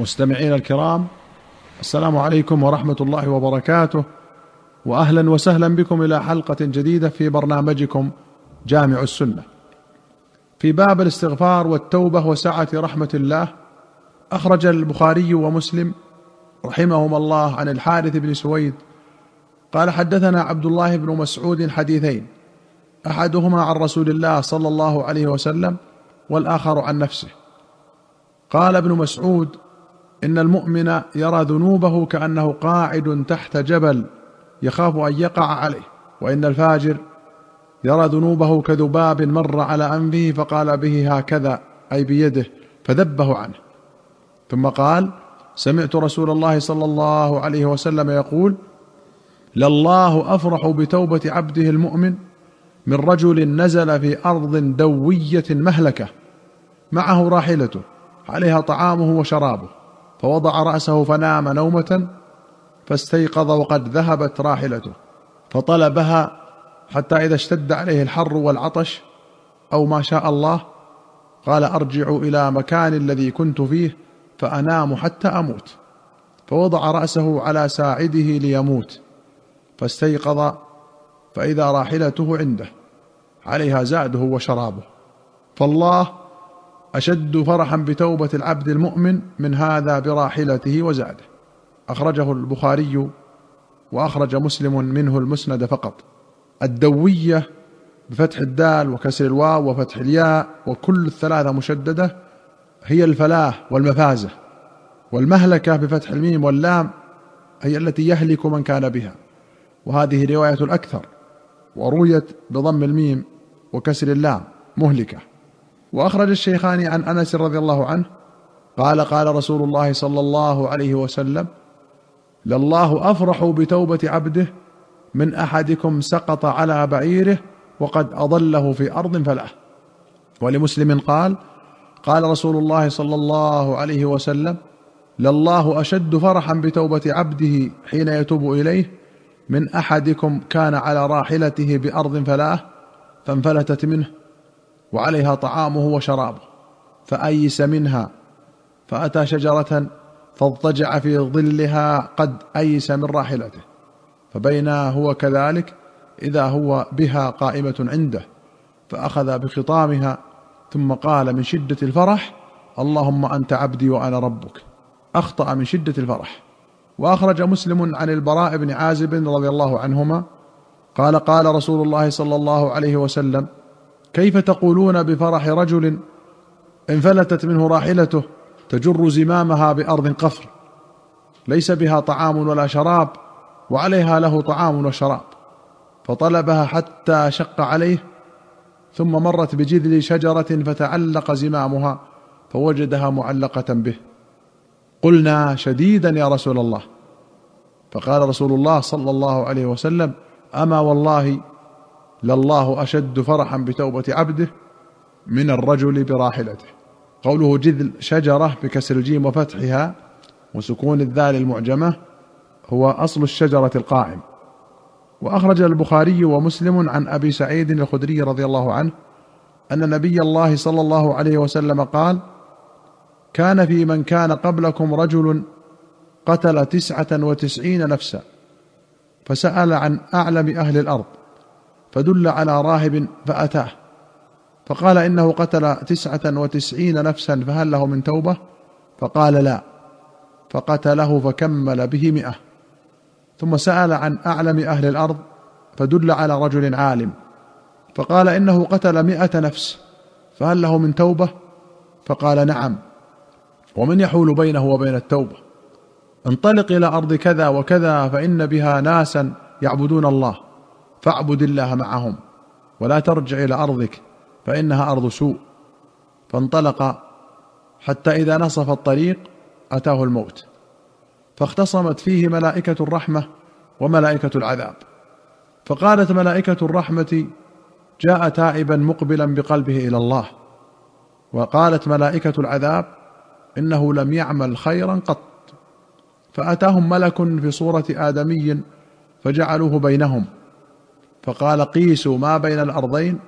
مستمعينا الكرام السلام عليكم ورحمة الله وبركاته واهلا وسهلا بكم إلى حلقة جديدة في برنامجكم جامع السنة. في باب الاستغفار والتوبة وسعة رحمة الله أخرج البخاري ومسلم رحمهما الله عن الحارث بن سويد قال حدثنا عبد الله بن مسعود حديثين أحدهما عن رسول الله صلى الله عليه وسلم والآخر عن نفسه. قال ابن مسعود إن المؤمن يرى ذنوبه كأنه قاعد تحت جبل يخاف أن يقع عليه وإن الفاجر يرى ذنوبه كذباب مر على أنفه فقال به هكذا أي بيده فذبه عنه. ثم قال سمعت رسول الله صلى الله عليه وسلم يقول لله أفرح بتوبة عبده المؤمن من رجل نزل في أرض دوية مهلكة معه راحلته عليها طعامه وشرابه. فوضع رأسه فنام نومة فاستيقظ وقد ذهبت راحلته. فطلبها حتى إذا اشتد عليه الحر والعطش أو ما شاء الله قال أرجع إلى مكان الذي كنت فيه فأنام حتى أموت. فوضع رأسه على ساعده ليموت. فاستيقظ فإذا راحلته عنده عليها زاده وشرابه. فالله أشد فرحا بتوبة العبد المؤمن من هذا براحلته وزاده أخرجه البخاري وأخرج مسلم منه المسند فقط. الدوية بفتح الدال وكسر الواو وفتح الياء وكل الثلاثة مشددة هي الفلاح والمفازة. والمهلكة بفتح الميم واللام هي التي يهلك من كان بها. وهذه رواية الأكثر. ورويت بضم الميم وكسر اللام. مهلكة. وأخرج الشيخان عن أنس رضي الله عنه قال قال رسول الله صلى الله عليه وسلم لله أفرح بتوبة عبده من أحدكم سقط على بعيره وقد أضله في أرض فلاه ولمسلم قال قال رسول الله صلى الله عليه وسلم لله أشد فرحا بتوبة عبده حين يتوب إليه من أحدكم كان على راحلته بأرض فلاه فانفلتت منه. وعليها طعامه وشرابه فأيس منها فأتى شجرة فاضطجع في ظلها قد أيس من راحلته فبينا هو كذلك إذا هو بها قائمة عنده فأخذ بخطامها ثم قال من شدة الفرح اللهم أنت عبدي وأنا ربك. أخطأ من شدة الفرح. وأخرج مسلم عن البراء بن عازب رضي الله عنهما قال قال رسول الله صلى الله عليه وسلم كيف تقولون بفرح رجل انفلتت منه راحلته تجر زمامها بأرض قفر؟ ليس بها طعام ولا شراب وعليها له طعام وشراب. فطلبها حتى شق عليه ثم مرت بجذل شجرة فتعلق زمامها فوجدها معلقة به. قلنا شديدا يا رسول الله. فقال رسول الله صلى الله عليه وسلم أما والله لله أشد فرحا بتوبة عبده من الرجل براحلته. قوله جذل شجرة بكسر الجيم وفتحها وسكون الذال المعجمة هو أصل الشجرة القائم. وأخرج البخاري ومسلم عن أبي سعيد الخدري رضي الله عنه أن نبي الله صلى الله عليه وسلم قال كان في من كان قبلكم رجل قتل تسعة وتسعين نفسا فسأل عن أعلم أهل الأرض فدل على راهب فأتاه. فقال إنه قتل تسعة وتسعين نفسا فهل له من توبة؟ فقال لا. فقتله فكمل به مئة. ثم سأل عن أعلم أهل الأرض فدل على رجل عالم. فقال إنه قتل مئة نفس فهل له من توبة؟ فقال نعم. ومن يحول بينه وبين التوبة. انطلق إلى أرض كذا وكذا فإن بها ناسا يعبدون الله. فاعبد الله معهم ولا ترجع إلى أرضك فإنها أرض سوء. فانطلق حتى إذا نصف الطريق أتاه الموت. فاختصمت فيه ملائكة الرحمة وملائكة العذاب. فقالت ملائكة الرحمة جاء تائبا مقبلا بقلبه إلى الله. وقالت ملائكة العذاب إنه لم يعمل خيرا قط. فأتاهم ملك في صورة آدمي فجعلوه بينهم. فقال قيسوا ما بين الأرضين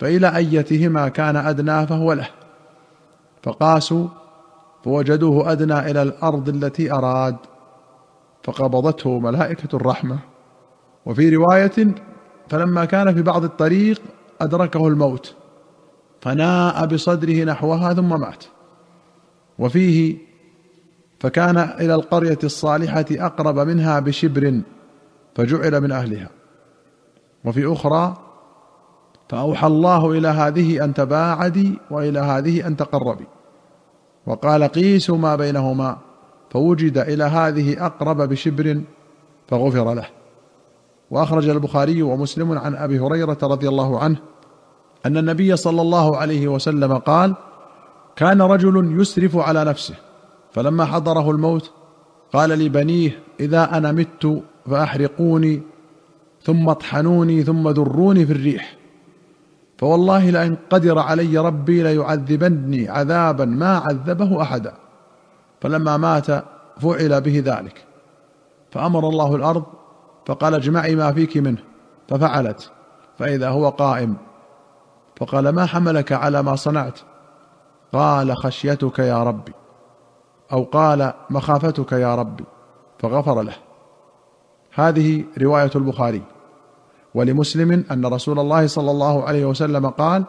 فإلى أيتهما كان أدنى فهو له. فقاسوا فوجدوه أدنى إلى الأرض التي أراد فقبضته ملائكة الرحمة. وفي رواية فلما كان في بعض الطريق أدركه الموت فناء بصدره نحوها ثم مات. وفيه فكان إلى القرية الصالحة أقرب منها بشبر فجعل من أهلها. وفي أخرى فأوحى الله إلى هذه أن تباعدي وإلى هذه أن تقربي. وقال قيسوا ما بينهما فوجد إلى هذه أقرب بشبر فغفر له. وأخرج البخاري ومسلم عن أبي هريرة رضي الله عنه أن النبي صلى الله عليه وسلم قال كان رجل يسرف على نفسه فلما حضره الموت قال لبنيه إذا أنا مت فأحرقوني ثم اطحنوني ثم ذروني في الريح. فوالله لئن قدر علي ربي ليعذبني عذابا ما عذبه أحدا. فلما مات فعل به ذلك. فأمر الله الأرض فقال اجمعي ما فيك منه. ففعلت. فإذا هو قائم. فقال ما حملك على ما صنعت؟ قال خشيتك يا ربي. أو قال مخافتك يا ربي. فغفر له. هذه رواية البخاري. ولمسلم أن رسول الله صلى الله عليه وسلم قال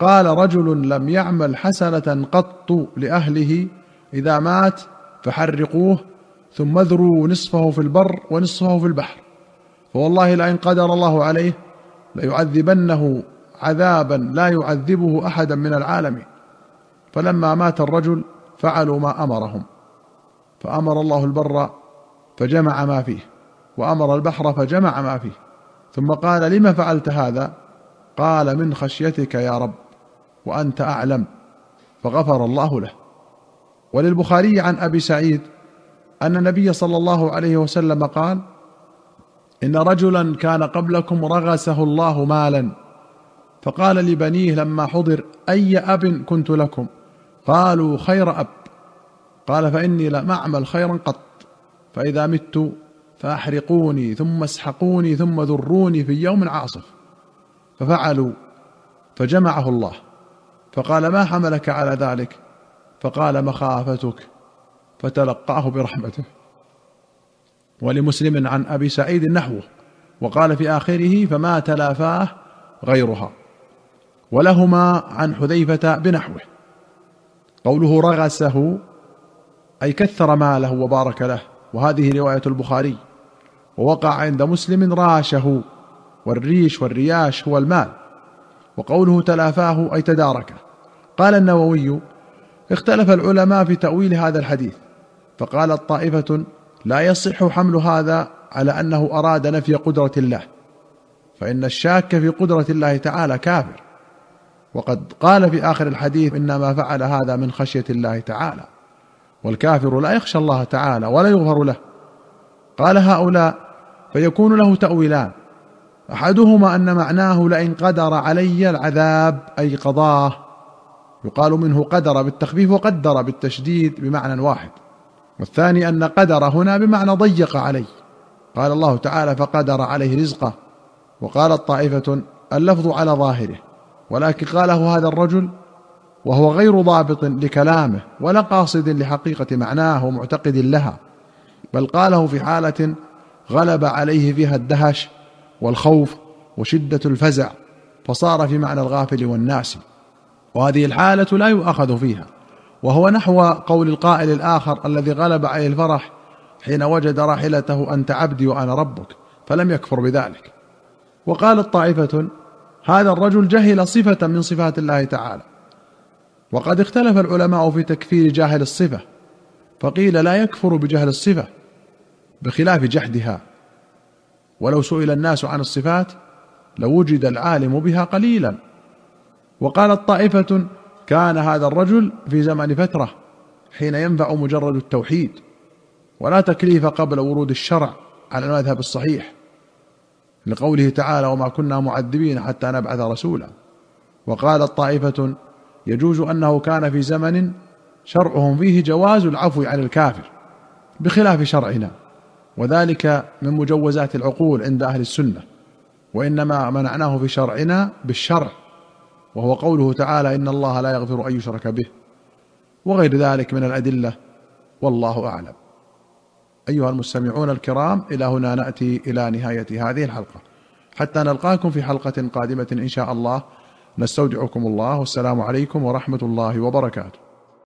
قال رجل لم يعمل حسنة قط لأهله إذا مات فحرقوه ثم اذروا نصفه في البر ونصفه في البحر. فوالله لئن قدر الله عليه ليعذبنه عذابا لا يعذبه احدا من العالمين فلما مات الرجل فعلوا ما أمرهم. فأمر الله البر فجمع ما فيه. وأمر البحر فجمع ما فيه. ثم قال لم فعلت هذا؟ قال من خشيتك يا رب وأنت أعلم. فغفر الله له. وللبخاري عن أبي سعيد أن النبي صلى الله عليه وسلم قال إن رجلا كان قبلكم رغسه الله مالا. فقال لبنيه لما حضر أي أب كنت لكم؟ قالوا خير أب. قال فإني لم أعمل خيرا قط فإذا مت فأحرقوني ثم اسحقوني ثم ذروني في يوم عاصف. ففعلوا فجمعه الله. فقال ما حملك على ذلك؟ فقال مخافتك. فتلقاه برحمته. ولمسلم عن أبي سعيد نحوه. وقال في آخره فما تلافاه غيرها. ولهما عن حذيفة بنحوه. قوله رغسه أي كثر ماله وبارك له. وهذه رواية البخاري. ووقع عند مسلم راشه والريش والرياش هو المال. وقوله تلافاه أي تداركه. قال النووي اختلف العلماء في تأويل هذا الحديث. فقالت طائفة لا يصح حمل هذا على أنه أراد نفي قدرة الله. فإن الشاك في قدرة الله تعالى كافر. وقد قال في آخر الحديث إنما فعل هذا من خشية الله تعالى. والكافر لا يخشى الله تعالى ولا يغفر له. قال هؤلاء فيكون له تأويلان. أحدهما أن معناه لئن قدر علي العذاب أي قضاه. يقال منه قدر بالتخفيف وقدر بالتشديد بمعنى واحد. والثاني أن قدر هنا بمعنى ضيق عليه قال الله تعالى فقدر عليه رزقه. وقالت طائفة اللفظ على ظاهره. ولكن قاله هذا الرجل وهو غير ضابط لكلامه ولا قاصد لحقيقة معناه ومعتقد لها بل قاله في حالة غلب عليه فيها الدهش والخوف وشدة الفزع فصار في معنى الغافل والناس. وهذه الحالة لا يؤاخذ فيها وهو نحو قول القائل الآخر الذي غلب عليه الفرح حين وجد راحلته أنت عبدي وأنا ربك فلم يكفر بذلك. وقالت طائفة هذا الرجل جهل صفة من صفات الله تعالى. وقد اختلف العلماء في تكفير جاهل الصفة فقيل لا يكفر بجهل الصفة بخلاف جحدها. ولو سئل الناس عن الصفات لوجد العالم بها قليلا. وقالت طائفة كان هذا الرجل في زمن فترة حين ينفع مجرد التوحيد ولا تكليف قبل ورود الشرع على المذهب الصحيح لقوله تعالى وما كنا معذبين حتى نبعث رسولا وقالت طائفة يجوز أنه كان في زمن شرعهم فيه جواز العفو عن الكافر بخلاف شرعنا وذلك من مجوزات العقول عند أهل السنة وإنما منعناه في شرعنا بالشرع وهو قوله تعالى إن الله لا يغفر أن يشرك به وغير ذلك من الأدلة والله أعلم. أيها المستمعون الكرام إلى هنا نأتي إلى نهاية هذه الحلقة. حتى نلقاكم في حلقة قادمة إن شاء الله. نستودعكم الله والسلام عليكم ورحمة الله وبركاته.